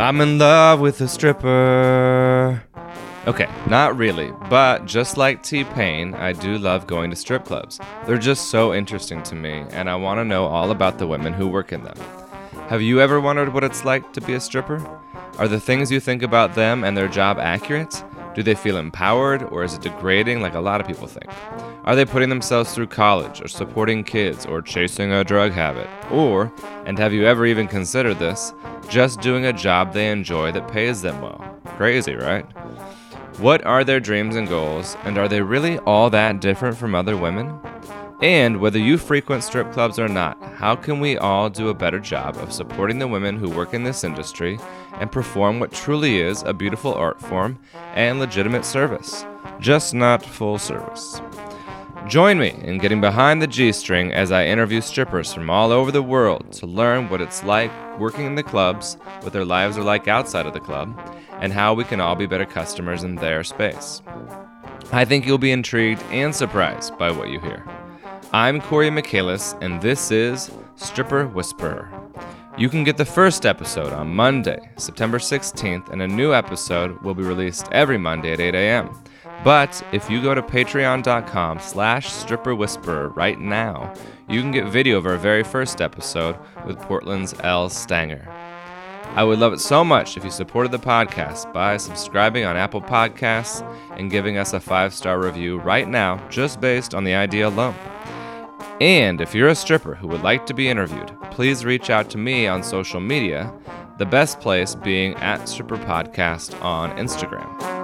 I'm in love with a stripper. Okay, not really, but just like T Pain, I do love going to strip clubs. They're just so interesting to me, and I want to know all about the women who work in them. Have you ever wondered what it's like to be a stripper? Are the things you think about them and their job accurate? Do they feel empowered, or is it degrading like a lot of people think? Are they putting themselves through college, or supporting kids, or chasing a drug habit? Or, and have you ever even considered this, just doing a job they enjoy that pays them well? Crazy, right? What are their dreams and goals, and are they really all that different from other women? And whether you frequent strip clubs or not, how can we all do a better job of supporting the women who work in this industry and perform what truly is a beautiful art form and legitimate service, just not full service? Join me in getting behind the G string as I interview strippers from all over the world to learn what it's like working in the clubs, what their lives are like outside of the club, and how we can all be better customers in their space. I think you'll be intrigued and surprised by what you hear. I'm Corey Michaelis, and this is Stripper Whisperer. You can get the first episode on Monday, September 16th, and a new episode will be released every Monday at 8 a.m. But if you go to patreon.com slash stripperwhisperer right now, you can get video of our very first episode with Portland's Elle Stanger. I would love it so much if you supported the podcast by subscribing on Apple Podcasts and giving us a five star review right now, just based on the idea alone. And if you're a stripper who would like to be interviewed, please reach out to me on social media, the best place being at Stripper Podcast on Instagram.